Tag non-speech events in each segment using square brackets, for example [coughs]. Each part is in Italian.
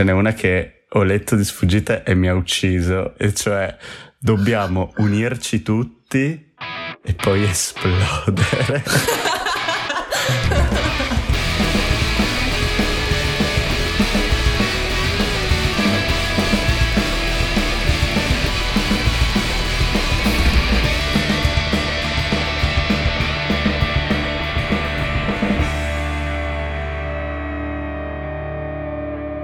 ce n'è una che ho letto di sfuggita e mi ha ucciso, e cioè dobbiamo unirci tutti e poi esplodere. [laughs]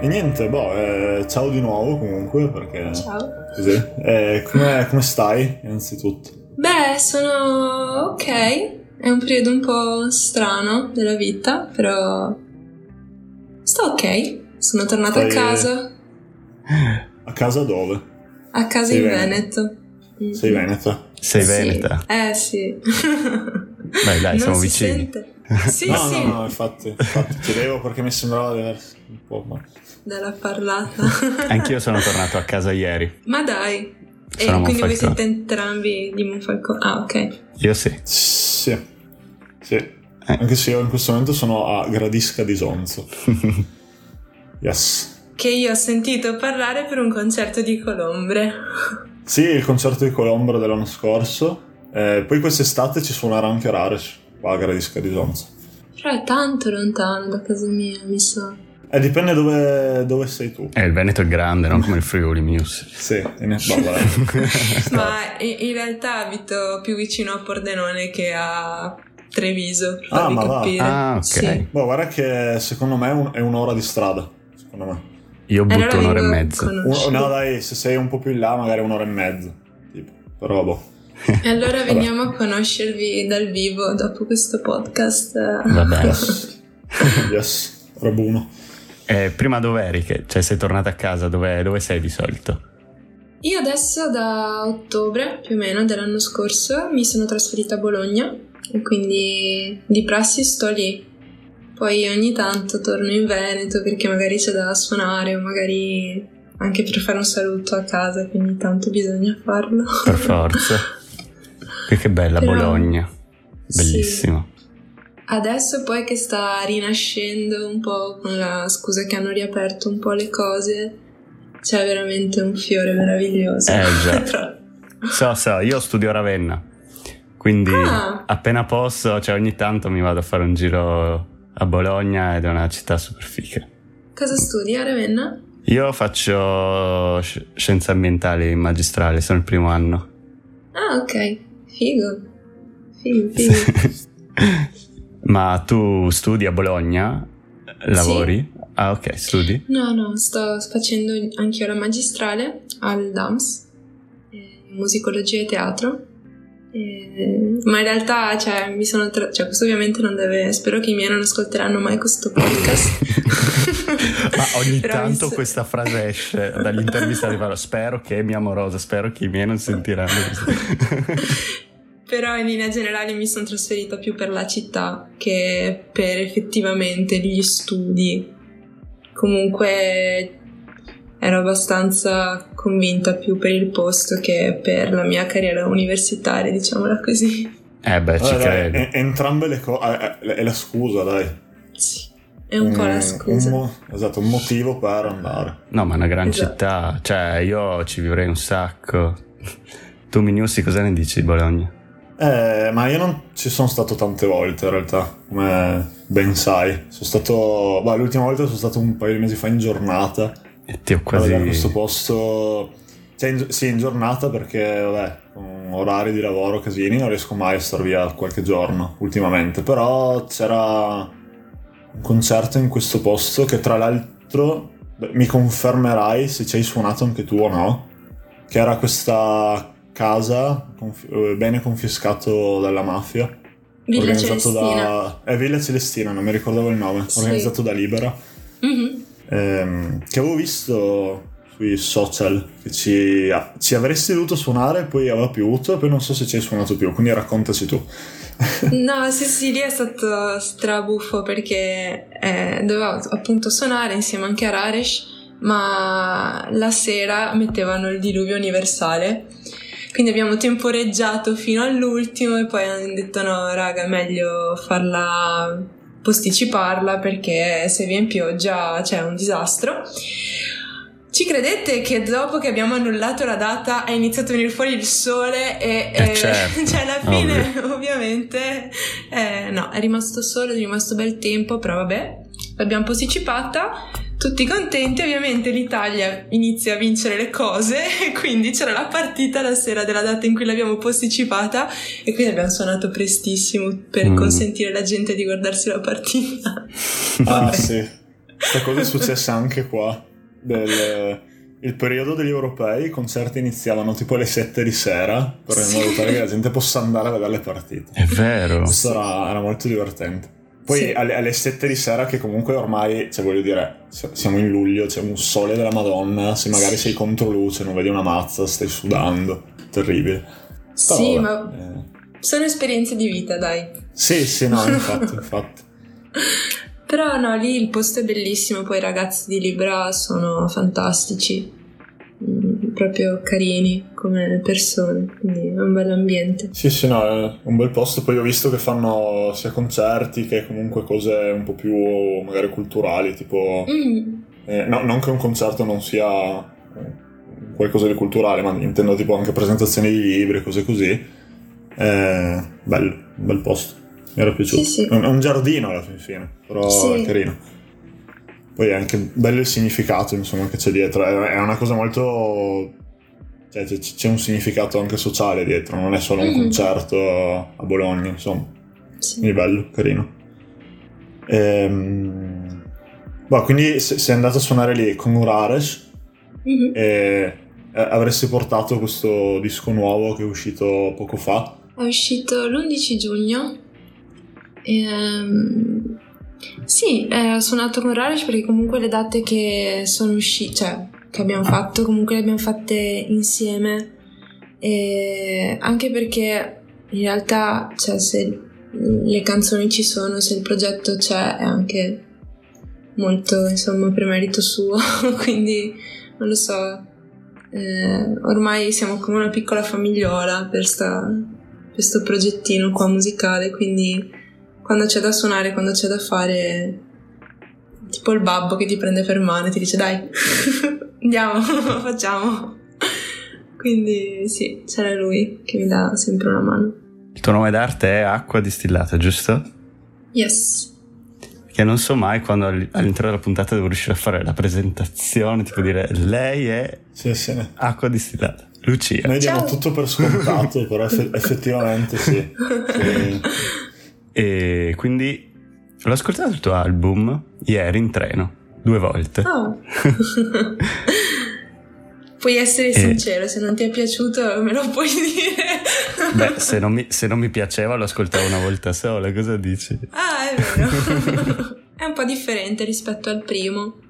E niente, boh, eh, ciao di nuovo comunque perché... Ciao. Così. Eh, come, come stai innanzitutto? Beh, sono ok. È un periodo un po' strano della vita, però sto ok. Sono tornata Stai- a casa, A casa dove? a casa Sei in Veneto? Veneto. Mm. Sei veneta? Sei Sì. veneta? Eh sì. Beh, dai, non siamo si vicini. Sente. Sì, no, sì, no, no, infatti, infatti chiedevo perché mi sembrava di aver un po'... Ma... dalla parlata. [laughs] Anch'io sono tornato a casa ieri. Ma dai. E Sono a quindi voi siete entrambi di Monfalcone. Ah, ok. Io sì. Sì, sì. Anche se io in questo momento sono a Gradisca di Sonzo. [laughs] Yes. Che io ho sentito parlare per un concerto di Colombre. Sì, il concerto di Colombra dell'anno scorso. Eh, poi quest'estate ci suonerà anche Rares qua a Gradisca di Sonzo. Però è tanto lontano da casa mia, mi sa. Eh, dipende dove, dove sei tu. Eh, il Veneto è grande, non come il Friuli Music. Sì, in vabbè. [laughs] Ma in, realtà abito più vicino a Pordenone che a Treviso, Ah, ma va. Ah, ok. Sì. Boh, guarda che secondo me è, un- è un'ora di strada. Secondo me. Io butto Allora un'ora e mezza. Un- no, dai, se sei un po' più in là, magari un'ora e mezza. Tipo. Però boh. E allora [laughs] veniamo a conoscervi dal vivo dopo questo podcast. Vabbè. [laughs] Yes. yes. Rabuno. Eh, prima dove eri? Che, cioè, sei tornata a casa? Dove, dove sei di solito? Io adesso da ottobre più o meno dell'anno scorso mi sono trasferita a Bologna e quindi di prassi sto lì. Poi ogni tanto torno in Veneto perché magari c'è da suonare o magari anche per fare un saluto a casa, quindi tanto bisogna farlo. Per forza. [laughs] Che, che bella Però- Bologna. Sì. Adesso poi che sta rinascendo un po' con la scusa che hanno riaperto un po' le cose, c'è veramente un fiore meraviglioso. Eh, già. [laughs] So, so, io studio a Ravenna. Quindi Ah. appena posso, cioè ogni tanto mi vado a fare un giro a Bologna ed è una città super figa. Cosa studi a Ravenna? Io faccio sci- scienze ambientali in magistrale, sono il primo anno. Ah, ok. Figo. Figo, figo. [laughs] Ma tu studi a Bologna? Lavori? Ah, ok, studi? No, no, sto facendo anch'io la magistrale al DAMS, eh, musicologia e teatro. Eh, ma in realtà, cioè, mi sono tra- cioè, questo ovviamente non deve. Spero che i miei non ascolteranno mai questo podcast. [laughs] Ma ogni [laughs] Però tanto questa frase esce dall'intervista di. Spero che mia amorosa, spero che i miei non sentiranno. [laughs] Però in linea generale mi sono trasferita più per la città che per effettivamente gli studi. Comunque ero abbastanza convinta più per il posto che per la mia carriera universitaria, diciamola così. Eh beh, ci dai, credo. e- entrambe le cose. è la scusa, dai. Sì, è un po' Mm, la scusa. mo- esatto, un motivo per andare. No, ma è una gran Esatto. città. Cioè, io ci vivrei un sacco. [laughs] Tu, Mignossi, cosa ne dici di Bologna? Eh, ma io non ci sono stato tante volte in realtà, come ben sai. Sono stato. Beh, l'ultima volta sono stato un paio di mesi fa in giornata. E ti ho quasi... vedere questo posto. Cioè, in, sì, in giornata perché, vabbè, con orari di lavoro, casini, non riesco mai a star via qualche giorno ultimamente. Però c'era un concerto in questo posto che, tra l'altro, beh, mi confermerai se ci hai suonato anche tu o no. Che era questa casa conf- eh, bene confiscato dalla mafia. Villa organizzato Celestina. da. È Villa Celestina, non mi ricordavo il nome. Sì. Organizzato da Libera Mhm. ehm, che avevo visto sui social che ci, ah, ci avresti dovuto suonare poi aveva piovuto e poi non so se ci hai suonato più quindi raccontaci tu [laughs] No, sì, sì, lì è stato strabuffo perché eh, dovevo appunto suonare insieme anche a Raresh, ma la sera mettevano il diluvio universale. Quindi abbiamo temporeggiato fino all'ultimo e poi hanno detto no, raga, è meglio farla posticiparla perché se viene pioggia c'è un disastro. Ci credete che dopo che abbiamo annullato la data è iniziato a venire fuori il sole e, eh certo. [laughs] cioè alla fine Ovvio. ovviamente eh, no, è rimasto sole, è rimasto bel tempo, però vabbè, l'abbiamo posticipata, tutti contenti, ovviamente l'Italia inizia a vincere le cose e [laughs] quindi c'era la partita la sera della data in cui l'abbiamo posticipata e quindi abbiamo suonato prestissimo per mm. consentire alla gente di guardarsi la partita. [laughs] Ah [laughs] sì, questa cosa è successa anche qua del, il periodo degli europei i concerti iniziavano tipo alle 7 di sera per sì. in modo tale che la gente possa andare a vedere le partite. È vero. Questo era, era molto divertente. Poi sì. alle, alle 7 di sera che comunque ormai, cioè voglio dire, siamo in luglio, c'è un sole della Madonna, se magari sei contro luce, non vedi una mazza, stai sudando, terribile. Però, sì, vabbè, ma eh. sono esperienze di vita, dai. Sì, sì, no, [laughs] infatti, infatti. Però no, lì il posto è bellissimo, poi i ragazzi di Libra sono fantastici, mm, proprio carini come persone, quindi è un bel ambiente. Sì, sì, no, è un bel posto, poi ho visto che fanno sia concerti che comunque cose un po' più magari culturali, tipo... Mm. Eh, no, non che un concerto non sia qualcosa di culturale, ma intendo tipo anche presentazioni di libri, cose così. Eh, bello, un bel posto mi era piaciuto. Sì, sì. È un giardino alla fine, però sì. è carino. Poi è anche bello il significato, insomma, che c'è dietro. È una cosa molto. Cioè, c'è un significato anche sociale dietro, non è solo un mm-hmm. concerto a Bologna, insomma. Sì. Quindi bello, carino. Ehm... Boh, quindi sei andato a suonare lì con Urares mm-hmm. e avresti portato questo disco nuovo che è uscito poco fa. È uscito l'11 giugno Ehm, sì, eh, ho suonato con Rarish perché comunque le date che sono uscite, cioè che abbiamo fatto, comunque le abbiamo fatte insieme. E anche perché in realtà, cioè, se le canzoni ci sono, se il progetto c'è, è anche molto, insomma, per merito suo. [laughs] Quindi, non lo so, eh, ormai siamo come una piccola famigliola per questo progettino qua musicale, quindi quando c'è da suonare, quando c'è da fare, tipo il babbo che ti prende per mano e ti dice dai, [laughs] andiamo, [laughs] facciamo. Quindi sì, c'era lui che mi dà sempre una mano. Il tuo nome d'arte è Acqua Distillata, giusto? Yes. Che non so mai quando all'interno della puntata devo riuscire a fare la presentazione, tipo dire lei è sì, sì. Acqua Distillata. Lucia. Noi diamo tutto per scontato, però effettivamente sì. [laughs] sì. E quindi l'ho ascoltato il tuo album ieri in treno, due volte. Oh. [laughs] puoi essere sincero, se non ti è piaciuto me lo puoi dire. Beh, se non, mi, se non mi piaceva lo ascoltavo una volta sola, cosa dici? Ah, è vero. [laughs] è un po' differente rispetto al primo.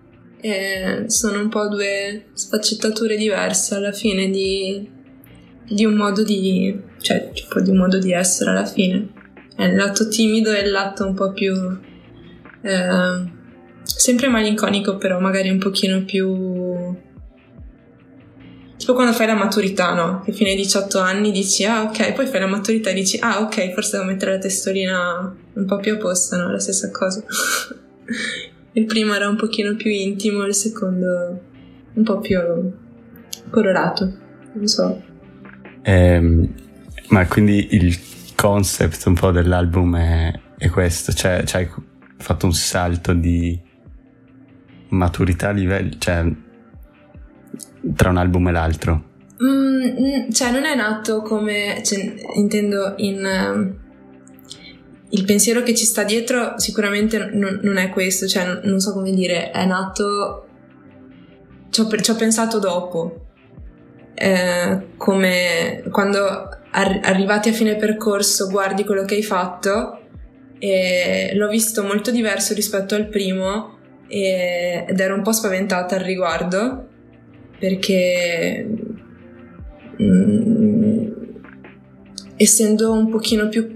Eh, sono un po' due sfaccettature diverse alla fine di, di un modo di... cioè, tipo di un modo di essere alla fine è il lato timido e il lato un po' più eh, sempre malinconico però magari un pochino più tipo quando fai la maturità no? che fino ai 18 anni dici ah ok poi fai la maturità e dici ah ok forse devo mettere la testolina un po' più a posto no? la stessa cosa [laughs] il primo era un pochino più intimo il secondo un po' più colorato non so eh, ma quindi il concept un po' dell'album è, è questo, cioè, cioè fatto un salto di maturità a livello, cioè tra un album e l'altro. Mm, cioè non è nato come, cioè, intendo in... Uh, il pensiero che ci sta dietro sicuramente non, non è questo, cioè non, non, so come dire, è nato... Ci ho, ci ho pensato dopo, eh, come quando ar- arrivati a fine percorso guardi quello che hai fatto e l'ho visto molto diverso rispetto al primo e- ed ero un po' spaventata al riguardo perché mm, essendo un pochino più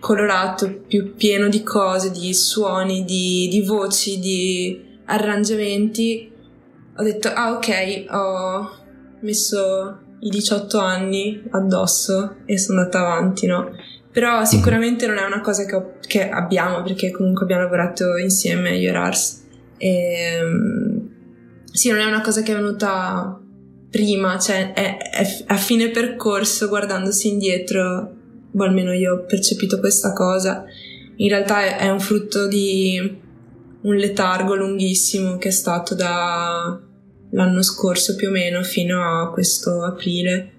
colorato, più pieno di cose, di suoni, di, di voci, di arrangiamenti, ho detto ah ok, ho messo i 18 anni addosso e sono andata avanti, no? Però sicuramente non è una cosa che, ho, che abbiamo, perché comunque abbiamo lavorato insieme io e Ars. E, sì, non è una cosa che è venuta prima, cioè è, è a fine percorso, guardandosi indietro, o almeno io ho percepito questa cosa. In realtà è, è un frutto di un letargo lunghissimo che è stato da l'anno scorso più o meno fino a questo aprile.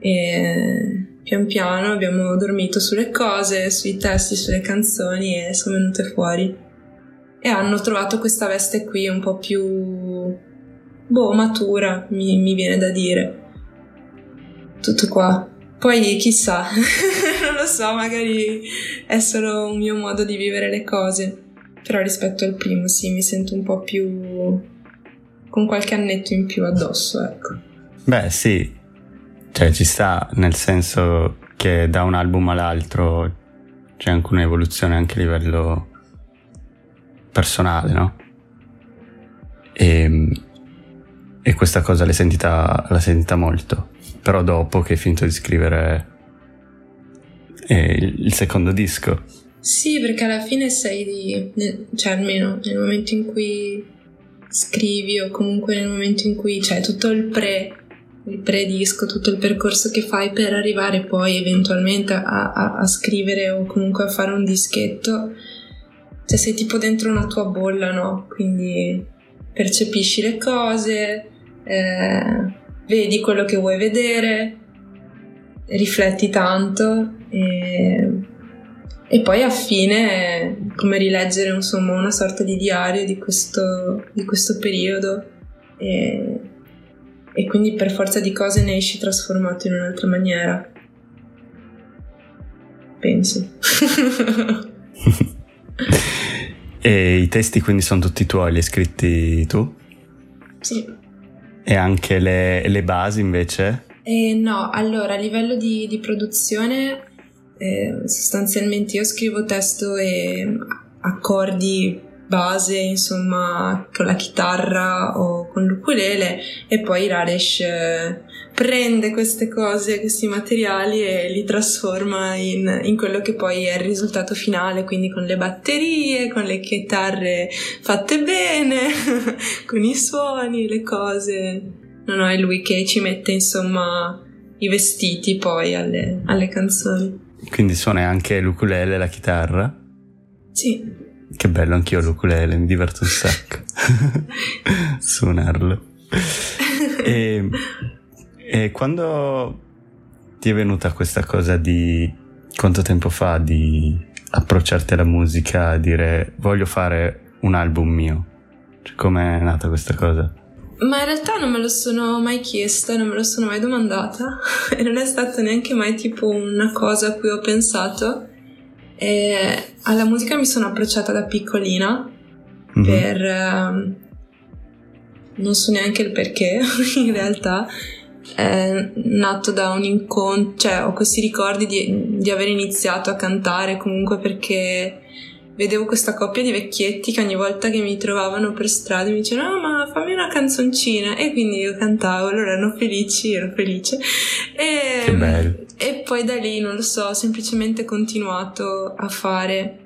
E pian piano abbiamo dormito sulle cose, sui testi, sulle canzoni e sono venute fuori. E hanno trovato questa veste qui un po' più, boh, matura, mi, mi viene da dire. Tutto qua. Poi chissà, [laughs] non lo so, magari è solo un mio modo di vivere le cose. Però rispetto al primo, sì, mi sento un po' più con qualche annetto in più addosso, ecco. Beh, sì, cioè, ci sta nel senso che da un album all'altro c'è anche un'evoluzione anche a livello personale, no? E, e questa cosa l'hai sentita, l'hai sentita molto. Però dopo che hai finito di scrivere eh, il secondo disco. Sì, perché alla fine sei di... cioè almeno nel momento in cui scrivi o comunque nel momento in cui c'è tutto il pre il predisco, tutto il percorso che fai per arrivare poi eventualmente a, a, a, scrivere o comunque a fare un dischetto, cioè sei tipo dentro una tua bolla, no? Quindi percepisci le cose, eh, vedi quello che vuoi vedere, rifletti tanto e, e poi a fine come rileggere insomma una sorta di diario di questo, di questo periodo. E, e quindi per forza di cose ne esci trasformato in un'altra maniera. Penso. [laughs] e i testi quindi sono tutti tuoi, li hai scritti tu? Sì. E anche le, le basi invece? Eh, no, allora a livello di, di produzione eh, sostanzialmente io scrivo testo e accordi base, insomma, con la chitarra o con l'ukulele e poi Raresh eh, prende queste cose, questi materiali e li trasforma in, in, quello che poi è il risultato finale, quindi con le batterie, con le chitarre fatte bene, [laughs] con i suoni, le cose. No, no, è lui che ci mette, insomma, i vestiti poi alle, alle canzoni. Quindi suona anche l'ukulele e la chitarra? Sì. Che bello, anch'io l'ukulele, mi diverto un sacco [laughs] suonarlo. E, e quando ti è venuta questa cosa di quanto tempo fa di approcciarti alla musica, dire voglio fare un album mio? Cioè, com'è nata questa cosa? Ma in realtà non me lo sono mai chiesta, non me lo sono mai domandata [laughs] e non è stata neanche mai tipo una cosa a cui ho pensato. E alla musica mi sono approcciata da piccolina mm-hmm. per... Um, non so neanche il perché [laughs] in realtà, è nato da un incontro, cioè ho questi ricordi di, di aver iniziato a cantare comunque perché vedevo questa coppia di vecchietti che ogni volta che mi trovavano per strada mi dicevano oh, ma fammi una canzoncina e quindi io cantavo, loro erano felici, ero felice e, che bello. e poi da lì non lo so, ho semplicemente continuato a fare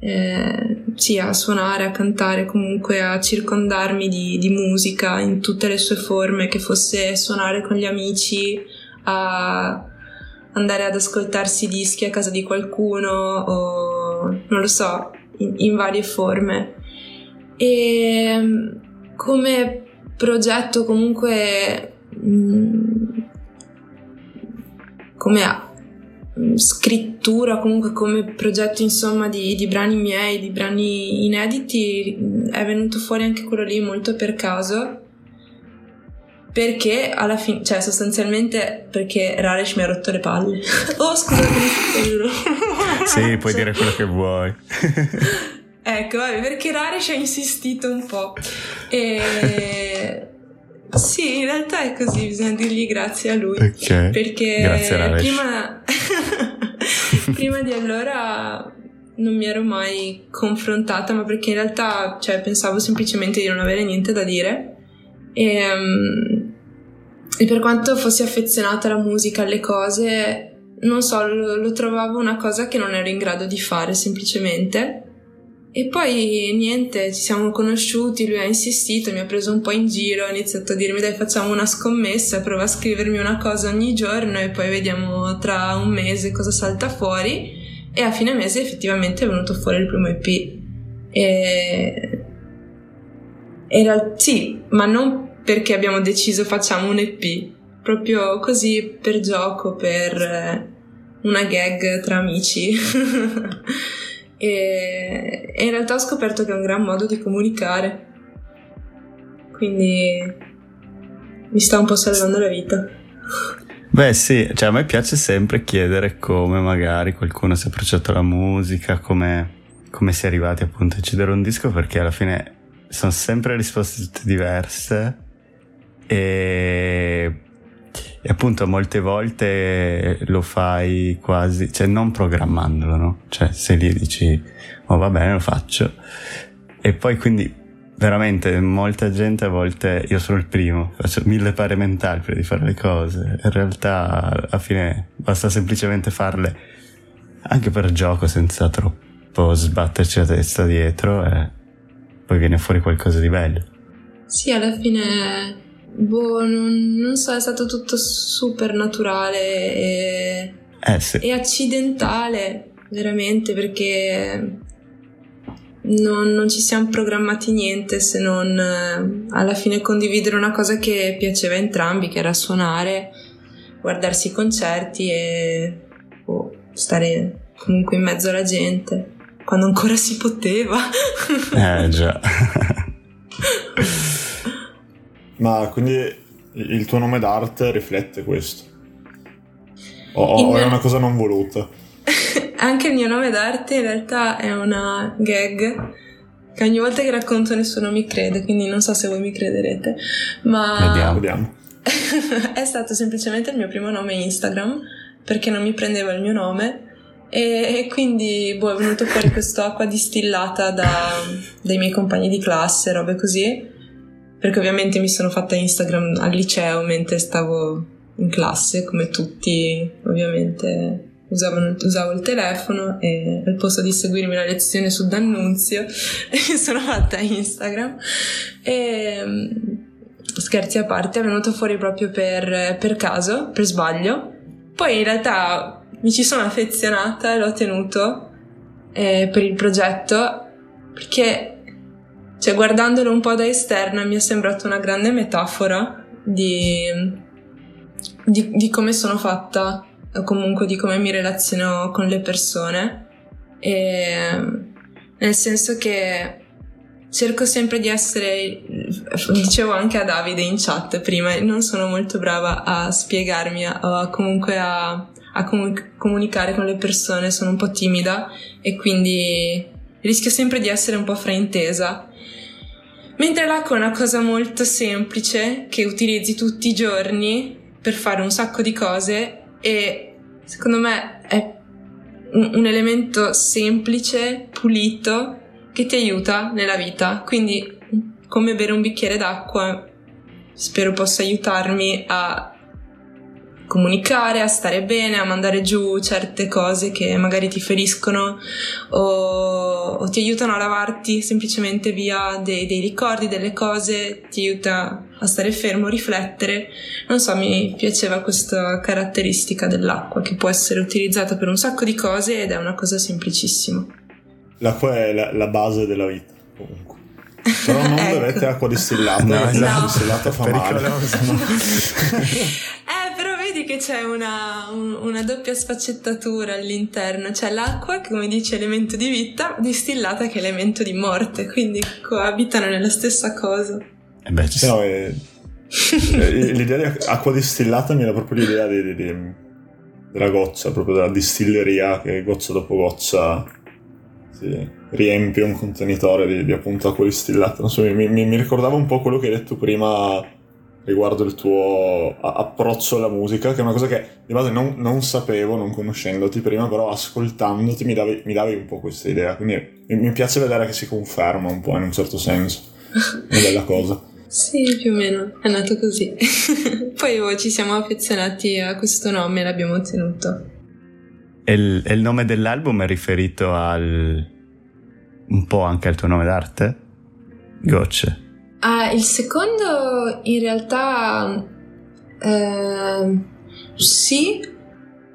eh, sì, a suonare, a cantare, comunque a circondarmi di, di musica in tutte le sue forme, che fosse suonare con gli amici, a andare ad ascoltarsi dischi a casa di qualcuno o non lo so, in, in varie forme. E come progetto comunque mh, come scrittura, comunque come progetto insomma di, di, brani miei, di brani inediti, è venuto fuori anche quello lì molto per caso perché alla fine, cioè sostanzialmente perché Raresh mi ha rotto le palle. oh scusa, giuro. sì, puoi dire quello che vuoi. [laughs] ecco, vabbè, perché Raresh ha insistito un po'. E... [laughs] Sì, in realtà è così, bisogna dirgli grazie a lui. Okay. Perché grazie, prima... [laughs] prima di allora non mi ero mai confrontata, ma perché in realtà cioè, pensavo semplicemente di non avere niente da dire. E, um, e per quanto fossi affezionata alla musica, alle cose, non so, lo, lo trovavo una cosa che non ero in grado di fare semplicemente. E poi niente, ci siamo conosciuti, lui ha insistito, mi ha preso un po' in giro, ha iniziato a dirmi dai facciamo una scommessa, prova a scrivermi una cosa ogni giorno e poi vediamo tra un mese cosa salta fuori. E a fine mese effettivamente è venuto fuori il primo EP. E... Era, sì, ma non perché abbiamo deciso facciamo un EP, proprio così per gioco, per eh, una gag tra amici. [laughs] e, e in realtà ho scoperto che è un gran modo di comunicare. Quindi mi sta un po' salvando la vita. Beh sì, cioè a me piace sempre chiedere come magari qualcuno si è approcciato alla musica, come, come si è arrivati appunto a decidere un disco perché alla fine sono sempre risposte tutte diverse e, e, appunto molte volte lo fai quasi, cioè non programmandolo, no? Cioè se lì dici, oh va bene lo faccio. E poi quindi veramente molta gente a volte, io sono il primo, faccio mille pare mentali prima di fare le cose. In realtà alla fine basta semplicemente farle anche per gioco senza troppo sbatterci la testa dietro e poi viene fuori qualcosa di bello. Sì, alla fine Boh, non, non, so, è stato tutto super naturale e, eh, sì. e accidentale, veramente, perché non, non, ci siamo programmati niente se non eh, alla fine condividere una cosa che piaceva a entrambi, che era suonare, guardarsi i concerti e oh, stare comunque in mezzo alla gente, quando ancora si poteva. eh già. [laughs] Ma quindi il tuo nome d'arte riflette questo? O, o è una cosa non voluta? [laughs] Anche il mio nome d'arte in realtà è una gag che ogni volta che racconto nessuno mi crede, quindi non so se voi mi crederete, ma vediamo. Vediamo. [laughs] è stato semplicemente il mio primo nome Instagram perché non mi prendeva il mio nome e quindi boh, è venuto fuori [laughs] questa acqua distillata da, dai miei compagni di classe, robe così perché ovviamente mi sono fatta Instagram al liceo mentre stavo in classe, come tutti ovviamente. Usavano, usavo il telefono e al posto di seguirmi la lezione su D'Annunzio [laughs] mi sono fatta Instagram. E scherzi a parte è venuto fuori proprio per, per caso, per sbaglio. Poi in realtà mi ci sono affezionata e l'ho tenuto eh, per il progetto perché cioè, guardandolo un po' da esterna mi è sembrato una grande metafora di, di, di come sono fatta o comunque di come mi relaziono con le persone. E, nel senso che cerco sempre di essere, dicevo anche a Davide in chat prima, non sono molto brava a spiegarmi o comunque a, a comunicare con le persone, sono un po' timida e quindi rischio sempre di essere un po' fraintesa Mentre l'acqua è una cosa molto semplice che utilizzi tutti i giorni per fare un sacco di cose e secondo me è un, elemento semplice, pulito, che ti aiuta nella vita. Quindi come bere un bicchiere d'acqua spero possa aiutarmi a comunicare, a stare bene, a mandare giù certe cose che magari ti feriscono o, o ti aiutano a lavarti semplicemente via dei, dei, ricordi, delle cose, ti aiuta a stare fermo, riflettere. Non so, mi piaceva questa caratteristica dell'acqua che può essere utilizzata per un sacco di cose ed è una cosa semplicissima. L'acqua è la, la base della vita, comunque. Però non [laughs] ecco. bevete acqua distillata, no, l'acqua no. distillata fa male. No. [laughs] [laughs] eh, vedi che c'è una, un, una, doppia sfaccettatura all'interno. C'è l'acqua, che come dice elemento di vita, distillata che è elemento di morte, quindi coabitano nella stessa cosa. Eh beh, ci no, è, l'idea di acqua distillata mi era proprio l'idea di, di, di, della goccia, proprio della distilleria che goccia dopo goccia si riempie un contenitore di, di appunto acqua distillata. Non so, mi, mi, mi ricordava un po' quello che hai detto prima riguardo il tuo approccio alla musica, che è una cosa che di base non, non sapevo, non conoscendoti prima, però ascoltandoti mi davi, mi davi un po' questa idea. Quindi mi, mi, piace vedere che si conferma un po' in un certo senso. È una bella cosa. [laughs] Sì, più o meno, è nato così. [laughs] Poi oh, ci siamo affezionati a questo nome e l'abbiamo ottenuto. E il, e il nome dell'album è riferito al... un po' anche al tuo nome d'arte? Gocce. Ah, il secondo in realtà eh, sì,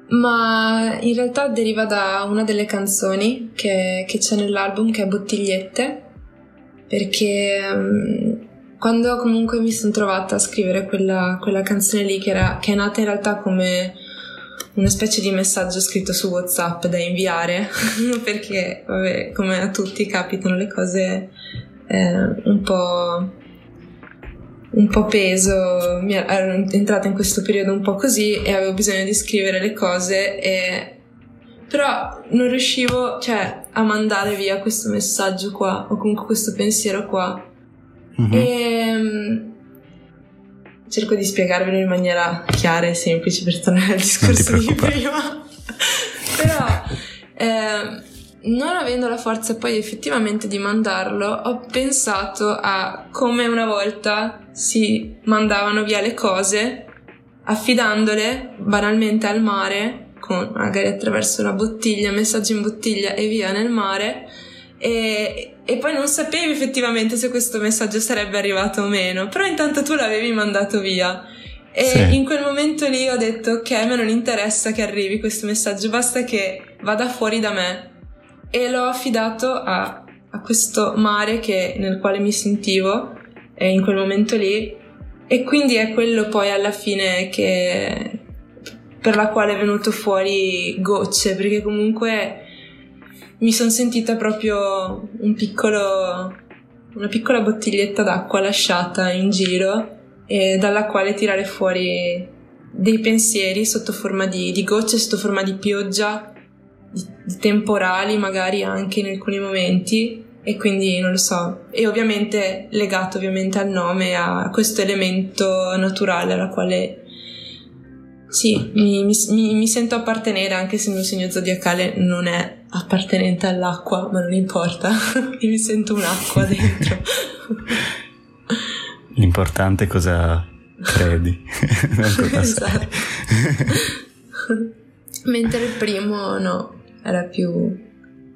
ma in realtà deriva da una delle canzoni che, che c'è nell'album che è Bottigliette, perché um, quando comunque mi sono trovata a scrivere quella, quella canzone lì che, era, che è nata in realtà come una specie di messaggio scritto su WhatsApp da inviare, [laughs] perché vabbè, come a tutti capitano le cose eh, un po' un po' peso, mi ero entrata in questo periodo un po' così e avevo bisogno di scrivere le cose e però non riuscivo cioè, a mandare via questo messaggio qua o comunque questo pensiero qua. Mm-hmm. e um, cerco di spiegarvelo in maniera chiara e semplice per tornare al discorso di prima. [laughs] Però eh, non avendo la forza poi effettivamente di mandarlo, ho pensato a come una volta si mandavano via le cose affidandole banalmente al mare, con, magari attraverso una bottiglia, messaggio in bottiglia e via nel mare. E, e, poi non sapevi effettivamente se questo messaggio sarebbe arrivato o meno, però intanto tu l'avevi mandato via. E sì. in quel momento lì ho detto: Ok, a me non interessa che arrivi questo messaggio, basta che vada fuori da me e l'ho affidato a, a questo mare che, nel quale mi sentivo eh, in quel momento lì. E quindi è quello poi alla fine che per la quale è venuto fuori gocce perché comunque mi sono sentita proprio un piccolo una piccola bottiglietta d'acqua lasciata in giro e dalla quale tirare fuori dei pensieri sotto forma di, di gocce, sotto forma di pioggia di temporali magari anche in alcuni momenti e quindi non lo so. E ovviamente legato ovviamente al nome a questo elemento naturale alla quale sì mi, mi, mi sento appartenere anche se il mio segno zodiacale non è appartenente all'acqua ma non importa. [laughs] Mi sento un'acqua dentro. [laughs] L'importante è cosa credi. [laughs] Esatto. Mentre il primo no era più...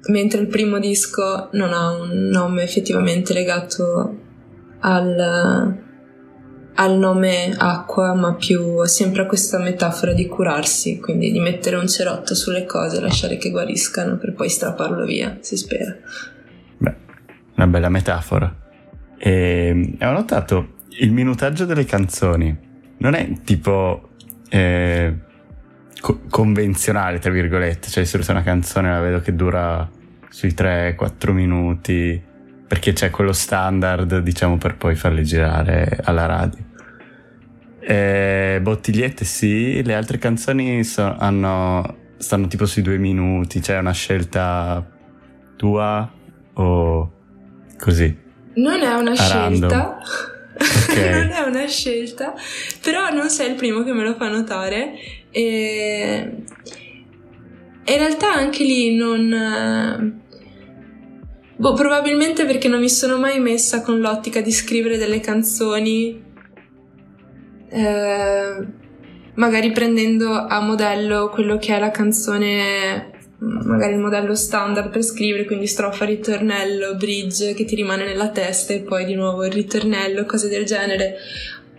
mentre il primo disco non ha un nome effettivamente legato al, al nome acqua, ma più sempre a questa metafora di curarsi, quindi di mettere un cerotto sulle cose lasciare che guariscano per poi strapparlo via, si spera. Beh, una bella metafora. E ho notato il minutaggio delle canzoni non è tipo eh, co- convenzionale, tra virgolette, cioè di solito una canzone la vedo che dura sui 3-4 minuti, perché c'è quello standard, diciamo, per poi farle girare alla radio. E bottigliette sì, le altre canzoni so- hanno, stanno tipo sui due minuti, c'è cioè una scelta tua o così? Non è una scelta. Okay. [laughs] non è una scelta, però non sei il primo che me lo fa notare e, in realtà anche lì non... Boh, probabilmente perché non mi sono mai messa con l'ottica di scrivere delle canzoni, eh, magari prendendo a modello quello che è la canzone, magari il modello standard per scrivere, quindi strofa, ritornello, bridge che ti rimane nella testa e poi di nuovo il ritornello, cose del genere.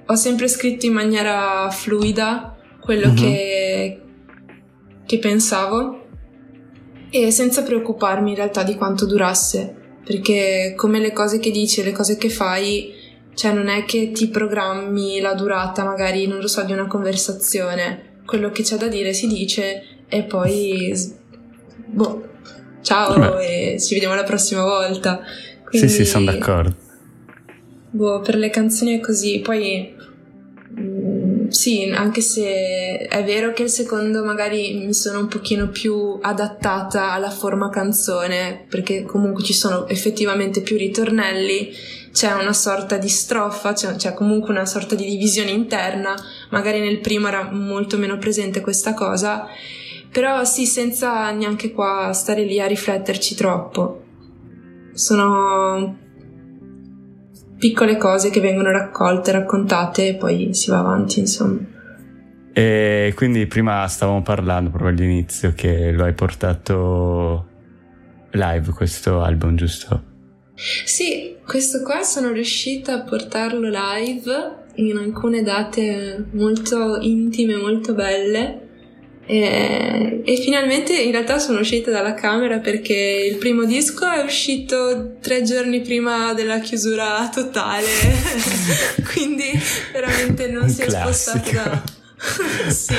Ho sempre scritto in maniera fluida quello uh-huh. che, che pensavo e senza preoccuparmi in realtà di quanto durasse, perché come le cose che dici e le cose che fai, cioè non è che ti programmi la durata magari, non lo so, di una conversazione, quello che c'è da dire si dice e poi boh, ciao Beh. e ci vediamo la prossima volta. Quindi, sì, sì, sono d'accordo. Boh, per le canzoni è così, poi sì, anche se è vero che il secondo magari mi sono un pochino più adattata alla forma canzone, perché comunque ci sono effettivamente più ritornelli, c'è una sorta di strofa, c'è, c'è comunque una sorta di divisione interna, magari nel primo era molto meno presente questa cosa, però sì, senza neanche qua stare lì a rifletterci troppo. Sono piccole cose che vengono raccolte, raccontate e poi si va avanti, insomma. E quindi prima stavamo parlando proprio all'inizio che lo hai portato live questo album, giusto? Sì, questo qua sono riuscita a portarlo live in alcune date molto intime, molto belle. E, e, finalmente in realtà sono uscita dalla camera perché il primo disco è uscito tre giorni prima della chiusura totale, [laughs] quindi veramente non si è spostato da. [laughs] sì,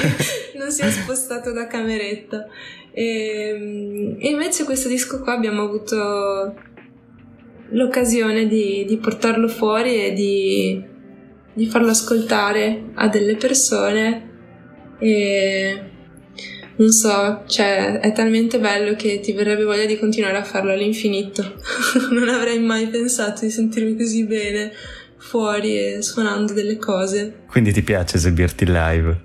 non si è spostato da cameretta. E, e invece questo disco qua abbiamo avuto l'occasione di, di portarlo fuori e di, di, farlo ascoltare a delle persone e non so, cioè è talmente bello che ti verrebbe voglia di continuare a farlo all'infinito. [laughs] non avrei mai pensato di sentirmi così bene fuori e suonando delle cose. Quindi ti piace esibirti live?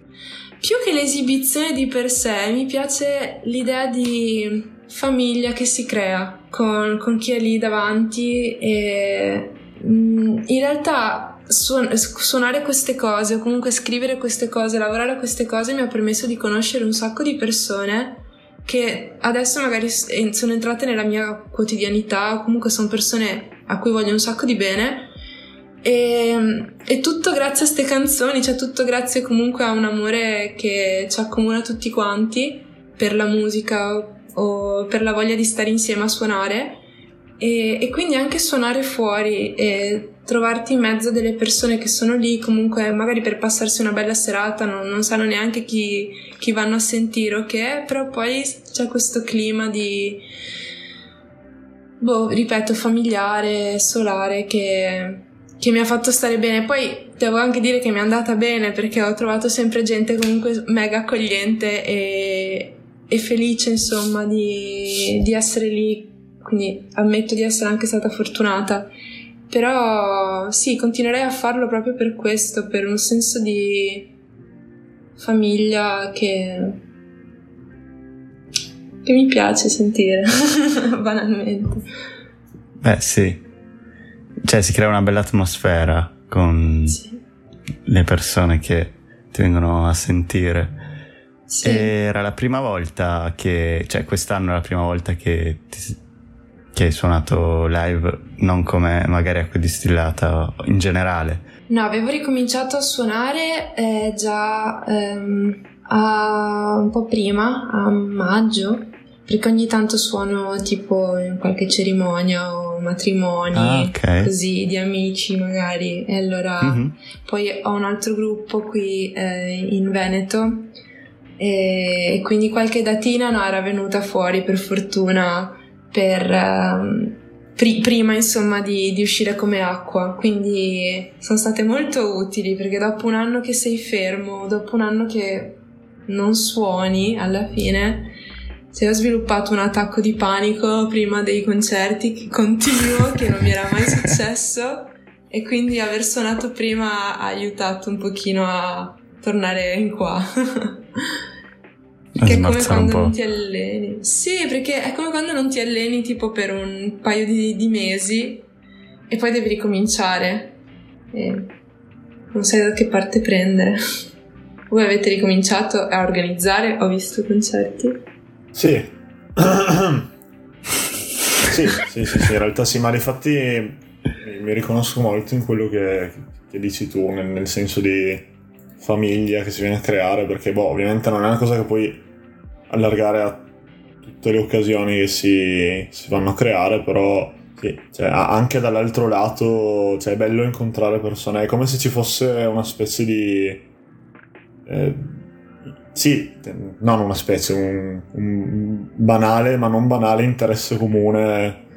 Più che l'esibizione di per sé, mi piace l'idea di famiglia che si crea con, con chi è lì davanti e mm, in realtà suonare queste cose o comunque scrivere queste cose, lavorare a queste cose mi ha permesso di conoscere un sacco di persone che adesso magari sono entrate nella mia quotidianità o comunque sono persone a cui voglio un sacco di bene. E, e tutto grazie a queste canzoni, cioè tutto grazie comunque a un amore che ci accomuna tutti quanti per la musica o per la voglia di stare insieme a suonare e, e, quindi anche suonare fuori e trovarti in mezzo a delle persone che sono lì comunque magari per passarsi una bella serata, non, non sanno neanche chi, chi, vanno a sentire o che è, però poi c'è questo clima di, boh, ripeto, familiare, solare che che mi ha fatto stare bene. Poi devo anche dire che mi è andata bene perché ho trovato sempre gente comunque mega accogliente e, e felice, insomma, di, di, essere lì. Quindi ammetto di essere anche stata fortunata. Però sì, continuerei a farlo proprio per questo, per un senso di famiglia che, che mi piace sentire, [laughs] banalmente. Beh, sì, cioè si crea una bella atmosfera con sì. le persone che ti vengono a sentire. Sì. Era la prima volta che, cioè quest'anno è la prima volta che, ti, che hai suonato live, non come magari acqua distillata in generale. No, avevo ricominciato a suonare eh, già ehm, a, un po' prima, a maggio, perché ogni tanto suono tipo in qualche cerimonia o matrimoni, ah, okay. così di amici magari. E allora mm-hmm. poi ho un altro gruppo qui eh, in Veneto e, quindi qualche datina no, era venuta fuori per fortuna per, um, pri- prima insomma di, di uscire come acqua. Quindi sono state molto utili perché dopo un anno che sei fermo, dopo un anno che non suoni alla fine se ho sviluppato un attacco di panico prima dei concerti che continuo, che non mi era mai successo e quindi aver suonato prima ha aiutato un pochino a tornare in qua. [laughs] che è come quando non ti alleni. Sì, perché è come quando non ti alleni tipo per un paio di, di mesi e poi devi ricominciare e non sai da che parte prendere. [laughs] Voi avete ricominciato a organizzare? Ho visto concerti? Sì. [coughs] sì, sì, sì, sì, in realtà sì, ma infatti mi riconosco molto in quello che, che dici tu, nel, nel, senso di famiglia che si viene a creare, perché boh, ovviamente non è una cosa che puoi allargare a tutte le occasioni che si, si vanno a creare, però sì, cioè, anche dall'altro lato cioè, è bello incontrare persone, è come se ci fosse una specie di... Eh, sì, non una specie, un, un, banale, ma non banale interesse comune.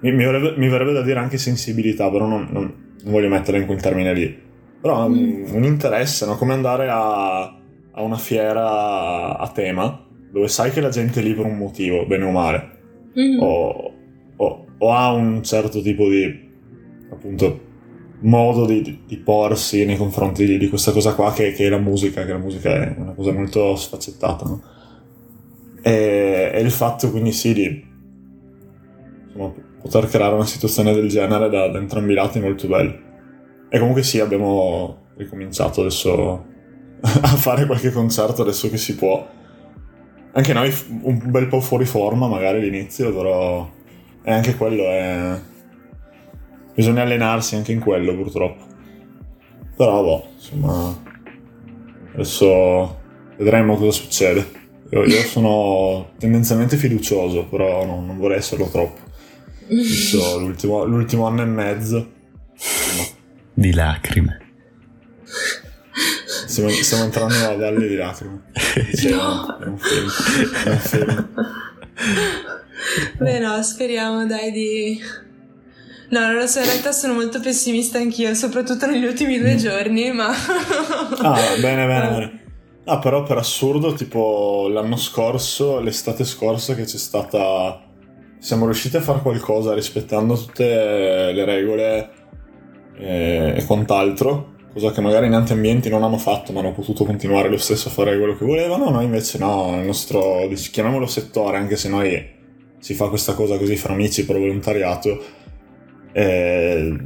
Mi, mi, verrebbe, mi verrebbe, da dire anche sensibilità, però non, non, non voglio metterla in quel termine lì. Però mm. un, un, interesse, no? come andare a, a, una fiera a tema, dove sai che la gente è lì per un motivo, bene o male, mm. o, o, o ha un certo tipo di appunto modo di, di, porsi nei confronti di, di questa cosa qua che, che, è la musica, che la musica è una cosa molto sfaccettata, no? E, e, il fatto quindi sì di insomma, poter creare una situazione del genere da, da entrambi i lati è molto bello. E comunque sì, abbiamo ricominciato adesso [laughs] a fare qualche concerto adesso che si può. Anche noi un bel po' fuori forma magari all'inizio, però e anche quello è... Bisogna allenarsi anche in quello purtroppo. Però boh, insomma, adesso vedremo cosa succede. Io, io sono tendenzialmente fiducioso, però no, non vorrei esserlo troppo. Visto l'ultimo, l'ultimo anno e mezzo. No. Di lacrime. Stiamo, stiamo entrando nella valle di lacrime. Sì, no. È un film. È un film. Beh no, speriamo dai di... No, non lo so, in realtà sono molto pessimista anch'io, soprattutto negli ultimi due giorni, ma... ah, bene, bene, bene. Ah, però per assurdo, tipo l'anno scorso, l'estate scorsa che c'è stata... Siamo riusciti a fare qualcosa rispettando tutte le regole e quant'altro, cosa che magari in altri ambienti non hanno fatto, ma hanno potuto continuare lo stesso a fare quello che volevano. Noi invece no, il nostro, chiamiamolo settore, anche se noi si fa questa cosa così fra amici per volontariato, eh,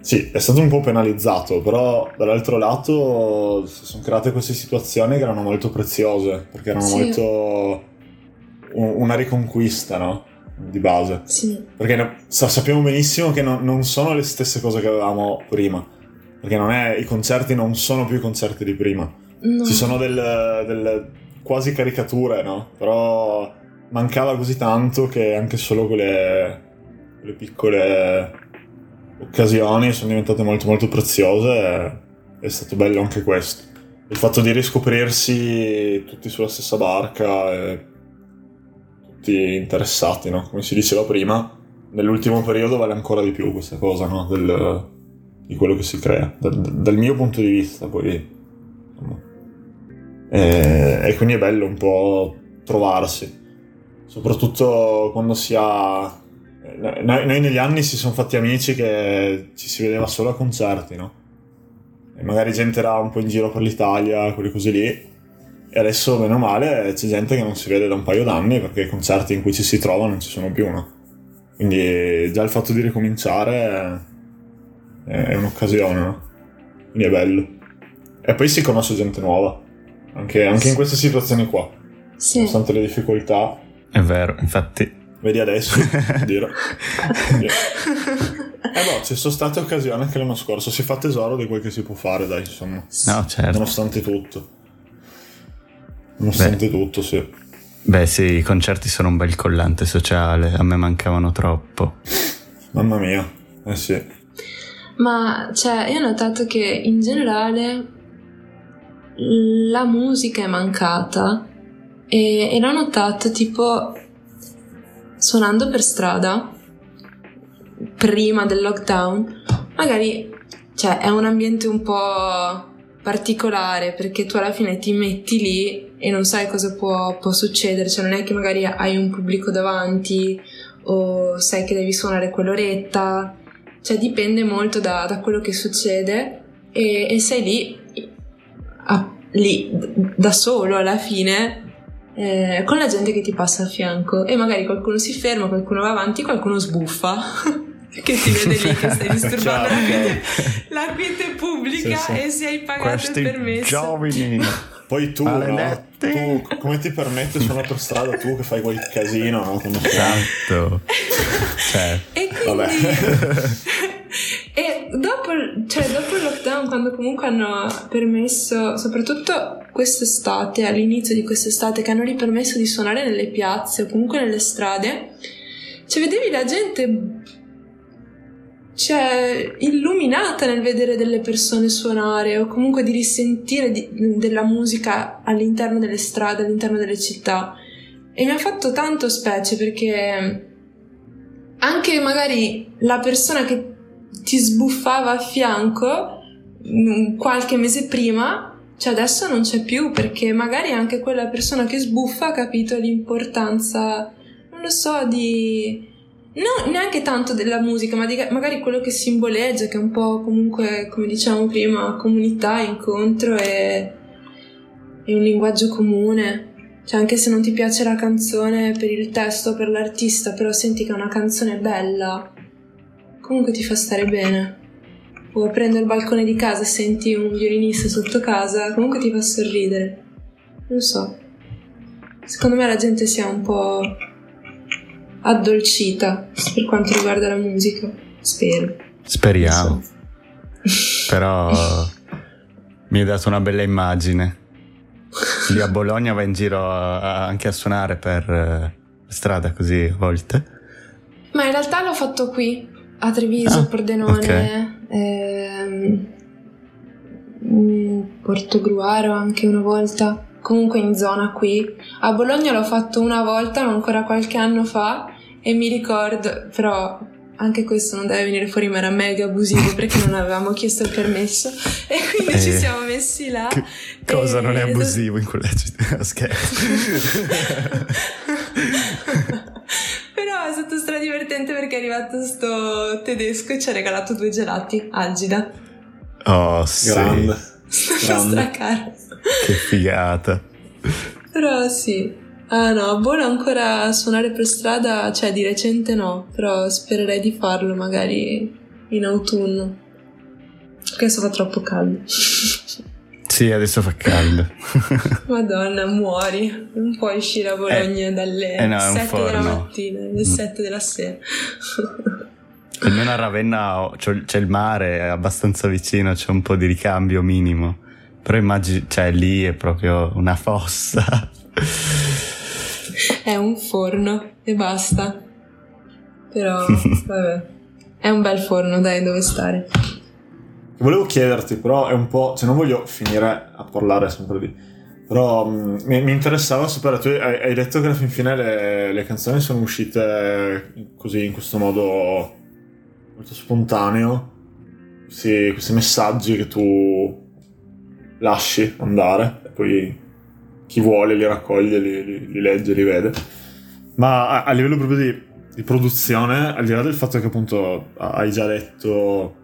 sì, è stato un po' penalizzato, però dall'altro lato si sono create queste situazioni che erano molto preziose, perché erano sì. molto una riconquista, no? Di base. Sì. Perché sappiamo benissimo che no, non sono le stesse cose che avevamo prima, perché è, i concerti non sono più i concerti di prima. No. Ci sono delle, delle quasi caricature, no? Però mancava così tanto che anche solo quelle, quelle piccole occasioni sono diventate molto molto preziose e è stato bello anche questo. Il fatto di riscoprirsi tutti sulla stessa barca e tutti interessati, no? Come si diceva prima, nell'ultimo periodo vale ancora di più questa cosa, no? Del, di quello che si crea, dal, dal mio punto di vista, poi... E, e quindi è bello un po' trovarsi, soprattutto quando si ha noi, noi, negli anni si sono fatti amici che ci si vedeva solo a concerti, no? E magari gente era un po' in giro per l'Italia, quelle cose lì. E adesso, meno male, c'è gente che non si vede da un paio d'anni perché i concerti in cui ci si trova non ci sono più, no? Quindi già il fatto di ricominciare è, un'occasione, no? Quindi è bello. E poi si conosce gente nuova, anche, anche in queste situazioni qua. Sì. Nonostante le difficoltà. È vero, infatti Vedi adesso? [laughs] Dire. [laughs] Eh boh, ci sono state occasioni anche l'anno scorso. Si fa tesoro di quel che si può fare, dai, insomma. No, certo. Nonostante tutto. Nonostante Beh. tutto, sì. Beh, sì, i concerti sono un bel collante sociale. A me mancavano troppo. Mamma mia, eh sì. Ma, cioè, io ho notato che in generale la musica è mancata e, e l'ho notato tipo suonando per strada prima del lockdown, magari cioè, è un ambiente un po' particolare perché tu alla fine ti metti lì e non sai cosa può, può succedere, cioè non è che magari hai un pubblico davanti o sai che devi suonare quell'oretta, cioè dipende molto da, da quello che succede e, e sei lì, a, lì da solo alla fine eh, con la gente che ti passa a fianco e magari qualcuno si ferma, qualcuno va avanti, qualcuno sbuffa. [laughs] che ti vede lì che stai [laughs] disturbando la, quiete, la quiete pubblica sì, sì. e se hai pagato Questi il permesso. giovani. [laughs] Poi tu, no? Tu, come ti permetti di suonare per strada tu che fai quel casino, no? Come esatto. [laughs] cioè. E quindi... [laughs] e dopo, cioè, dopo il lockdown, quando comunque hanno permesso, soprattutto quest'estate, all'inizio di quest'estate, che hanno ripermesso di suonare nelle piazze o comunque nelle strade, cioè vedevi la gente cioè, illuminata nel vedere delle persone suonare o comunque di risentire di, della musica all'interno delle strade, all'interno delle città. E mi ha fatto tanto specie perché anche magari la persona che ti sbuffava a fianco mm, qualche mese prima, cioè adesso non c'è più perché magari anche quella persona che sbuffa ha capito l'importanza, non lo so, di No, neanche tanto della musica, ma di, magari quello che simboleggia, che è un po' comunque, come diciamo prima, comunità, incontro e, e un linguaggio comune. Cioè, anche se non ti piace la canzone per il testo, per l'artista, però senti che è una canzone bella, comunque ti fa stare bene. o prendo il balcone di casa e senti un violinista sotto casa, comunque ti fa sorridere. Non so. Secondo me la gente si è un po' addolcita per quanto riguarda la musica. Spero. Speriamo. So. [laughs] Però mi hai dato una bella immagine. Lì a Bologna va in giro a, anche a suonare per uh, strada così a volte. Ma in realtà l'ho fatto qui, a Treviso, ah, Pordenone, okay. ehm, Portogruaro anche una volta, comunque in zona qui. A Bologna l'ho fatto una volta, ma ancora qualche anno fa, e mi ricordo, però anche questo non deve venire fuori, ma era mega abusivo [laughs] perché non avevamo chiesto il permesso e quindi eh, ci siamo messi là. cosa non è abusivo in quella [laughs] città? Scherzo. [laughs] Però è stato stradivertente perché è arrivato sto tedesco e ci ha regalato due gelati, Algida. Oh, sì. Grande. Stracaro. Che figata. Però sì. Ah no, a buono ancora suonare per strada, cioè di recente no, però spererei di farlo magari in autunno. Adesso fa troppo caldo. [laughs] Sì, adesso fa caldo. [laughs] Madonna, muori. Non puoi uscire a Bologna eh, dalle eh no, 7 della mattina, alle 7 della sera. [laughs] Almeno a Ravenna c'è il mare, è abbastanza vicino, c'è un po' di ricambio minimo. Però immagini, cioè lì è proprio una fossa. [laughs] È un forno e basta. Però, [laughs] vabbè. È un bel forno, dai, dove stare. Volevo chiederti, però è un po'. Cioè, non voglio finire a parlare sempre di. Però um, mi, mi, interessava sapere, tu hai, hai, detto che alla fin fine le, le, canzoni sono uscite così, in questo modo molto spontaneo. Questi, questi messaggi che tu lasci andare e poi chi vuole li raccoglie, li, li, li legge, li vede. Ma a, a livello proprio di, di, produzione, al di là del fatto che appunto hai già detto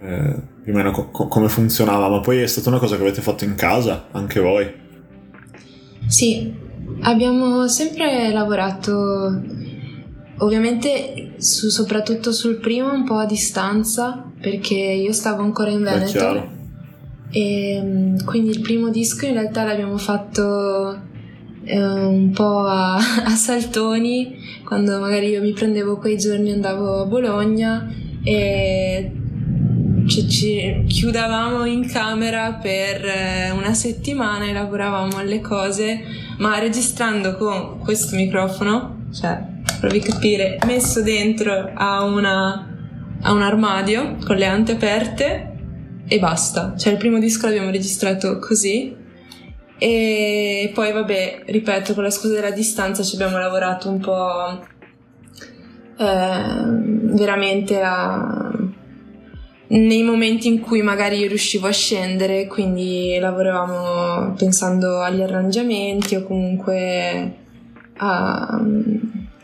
eh, più o meno co- come funzionava, ma poi è stata una cosa che avete fatto in casa, anche voi. Sì, abbiamo sempre lavorato ovviamente su, soprattutto sul primo un po' a distanza perché io stavo ancora in Veneto e ehm, quindi il primo disco in realtà l'abbiamo fatto eh, un po' a, [laughs] a, saltoni, quando magari io mi prendevo quei giorni andavo a Bologna e ci, ci chiudavamo in camera per eh, una settimana e lavoravamo alle cose, ma registrando con questo microfono, cioè provi a capire, messo dentro a, una, a un armadio con le ante aperte e basta. Cioè il primo disco l'abbiamo registrato così e poi vabbè, ripeto, con la scusa della distanza ci abbiamo lavorato un po' eh, veramente a, nei momenti in cui magari io riuscivo a scendere, quindi lavoravamo pensando agli arrangiamenti o comunque a,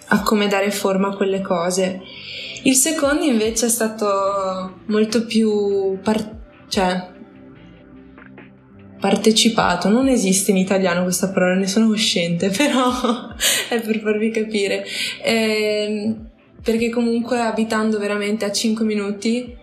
a come dare forma a quelle cose. Il secondo invece è stato molto più part- cioè partecipato, non esiste in italiano questa parola, ne sono cosciente, [laughs] però è per farvi capire. Eh, perché comunque abitando veramente a 5 minuti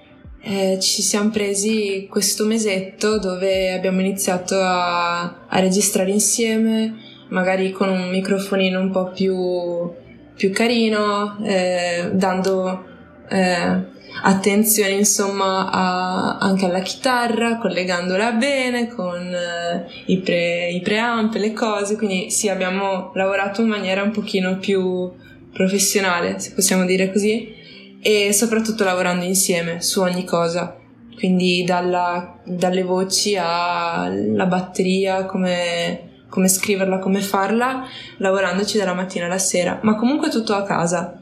eh, ci siamo presi questo mesetto dove abbiamo iniziato a, a registrare insieme, magari con un microfonino un po' più, più carino, eh, dando eh, attenzione insomma a, anche alla chitarra, collegandola bene con eh, i, pre, i preamp, le cose, quindi sì abbiamo lavorato in maniera un pochino più professionale, se possiamo dire così, e soprattutto lavorando insieme su ogni cosa, quindi dalla, dalle voci alla batteria, come, come scriverla, come farla, lavorandoci dalla mattina alla sera, ma comunque tutto a casa.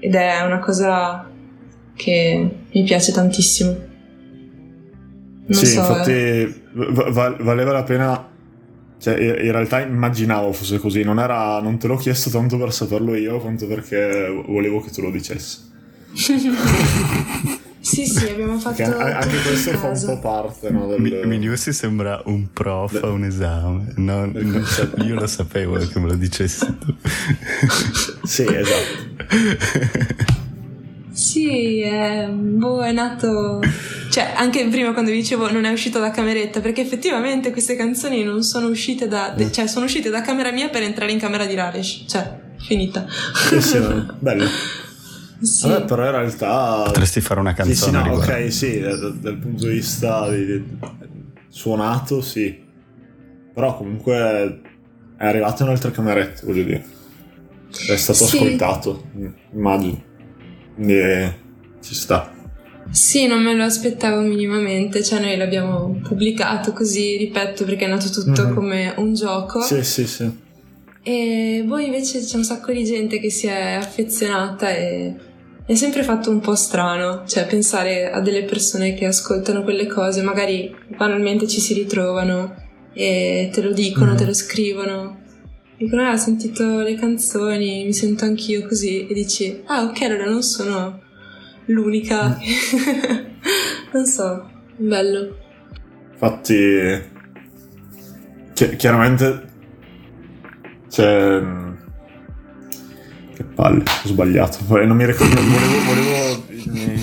Ed è una cosa che mi piace tantissimo. Non sì, so, infatti eh. va- valeva la pena. Cioè, in realtà immaginavo fosse così, non, era, non te l'ho chiesto tanto per saperlo io, quanto perché volevo che tu lo dicessi. [laughs] sì, sì, abbiamo fatto. anche questo fa un po' parte no, del... Miniusi sembra un prof a un esame. No, no, io lo sapevo che me lo dicessi tu. sì, esatto. [laughs] Sì, è, boh, è nato. Cioè, anche prima quando dicevo non è uscito da cameretta, perché effettivamente queste canzoni non sono uscite da. de- cioè, sono uscite da camera mia per entrare in camera di Ravesh. Cioè, finita. Sì, sì, bello. [laughs] Sì. Vabbè, però in realtà... Potresti fare una Sì, sì, canzone. no, ok, sì, dal, dal punto di vista di- di- suonato, sì. Però comunque è arrivato in altre camerette, voglio dire. È stato Sì. ascoltato, mm, immagino. Quindi eh, ci sta. Sì, non me lo aspettavo minimamente, cioè noi l'abbiamo pubblicato così, ripeto, perché è nato tutto Mhm. come un gioco. Sì, sì, sì. E poi invece c'è un sacco di gente che si è affezionata e è sempre fatto un po' strano, cioè pensare a delle persone che ascoltano quelle cose, magari banalmente ci si ritrovano e te lo dicono, Mhm. te lo scrivono. Dicono, ah, ho sentito le canzoni, mi sento anch'io così, e dici, ah, ok, allora non sono l'unica. [laughs] non so, bello. Infatti, chi- chiaramente c'è. mm, Che palle, ho sbagliato. Non mi ricordo, volevo, volevo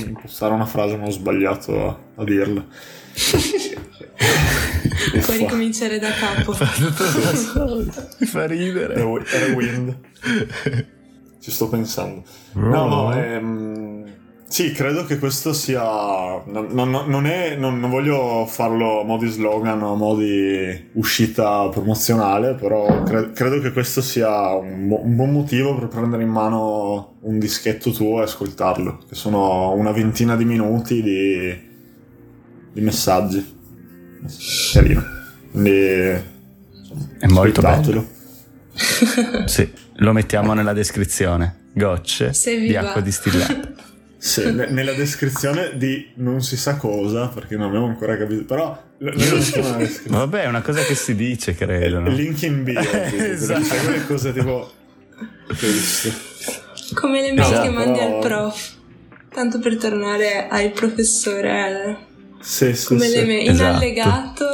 impostare una frase, ma ho sbagliato a, a dirla. [laughs] Puoi ricominciare da capo. Mi fa ridere. Era Wind. Ci sto pensando. No, no, ehm, sì, credo che questo sia. Non, non- non è, non, non voglio farlo a mo' di slogan o a mo' di uscita promozionale, però cre- credo che questo sia un, bu- un buon motivo per prendere in mano un dischetto tuo e ascoltarlo. Che sono una ventina di minuti di, di messaggi. Carino. Quindi. insomma, È molto ascoltatelo. [laughs] Sì, lo mettiamo nella descrizione. Gocce di acqua distillata. [laughs] Sì, ne- nella descrizione di non si sa cosa, perché non abbiamo ancora capito, però. [laughs] Vabbè, è una cosa che si dice, credo. no? Link in bio, tipo, Esatto. quelle cose tipo... Come le mail Esatto, che mandi però- al prof. Tanto per tornare al professore. Sì, sì, Come sì. le mail. In Esatto. allegato.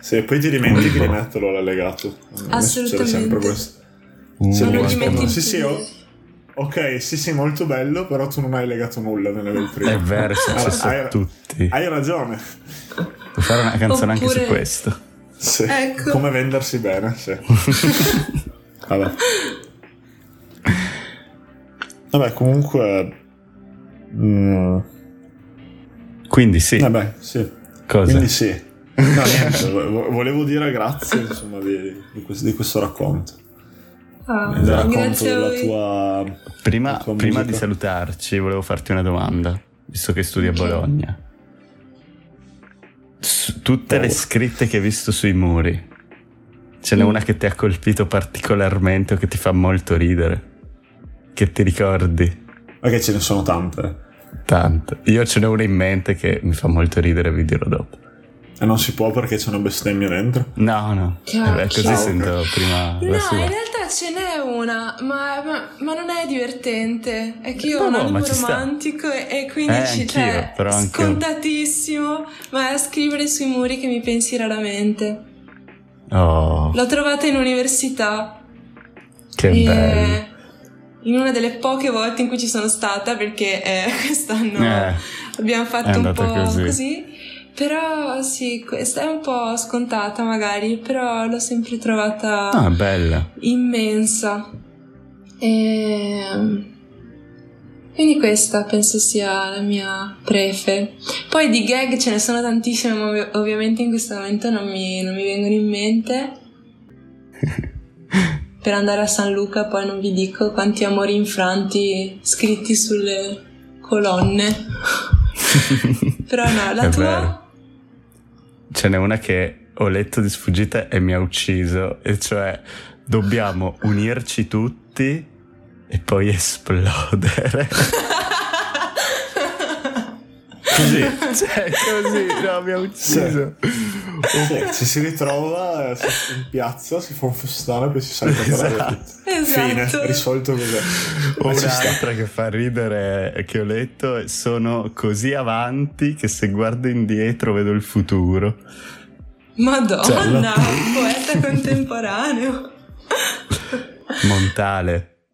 Sì, poi ti dimentichi di metterlo all'allegato. Me Assolutamente. sempre questo. Uh, Sì, non il sì, sì, PDF. oh, ok, sì, sì, molto bello, però tu non hai legato nulla nelle mail prima. È vero, è successo Hai- a tutti. Hai ragione. Puoi fare una canzone anche su Oppure- questo. Sì. Ecco. Come vendersi bene, sì. [laughs] Vabbè. Vabbè, comunque... mm, Quindi sì, vabbè, sì. cosa? Quindi sì. No, niente, vo- volevo dire grazie insomma di, di questo, di questo racconto. Ah, Del racconto grazie a della voi. tua... Prima, la tua prima di salutarci, volevo farti una domanda, visto che studi a. Bologna. Su tutte le Oh. scritte che hai visto sui muri, ce n'è Mm. una che ti ha colpito particolarmente o che ti fa molto ridere? Che ti ricordi? Ma che ce ne sono tante. Tanto. Io ce n'è una in mente che mi fa molto ridere, vi dirò dopo. E non si può perché c'è una bestemmia dentro. No, no. Cacchio. Eh così sento prima No, la in sua. realtà ce n'è una, ma, ma- ma non è divertente. È che io ho No, un no, animo ma ci sta. romantico e, e quindi Eh, ci cioè, però anche- scontatissimo, ma è a scrivere sui muri che mi pensi raramente. Oh, L'ho trovata in università che e bello. In una delle poche volte in cui ci sono stata perché eh, [laughs] quest'anno Eh, abbiamo fatto un po' così. così. Però sì, questa è un po' scontata magari, però l'ho sempre trovata ah, bella. immensa. E... Quindi questa penso sia la mia prefe. Poi di gag ce ne sono tantissime, ma ov- ovviamente in questo momento non mi, non mi vengono in mente. [laughs] Per andare a San Luca poi non vi dico quanti amori infranti scritti sulle colonne. [laughs] Però no, la È tua... vero. Ce n'è una che ho letto di sfuggita e mi ha ucciso, e cioè dobbiamo unirci tutti e poi esplodere. [laughs] Così. cioè, così, no, mi ha ucciso. Sì, ci si ritrova eh, in piazza, si fa un festone e poi si salta Esatto. Esatto. Fine, risolto così. Un'altra che fa ridere che ho letto è sono così avanti che se guardo indietro vedo il futuro. Madonna, Cioè, poeta contemporaneo. Montale.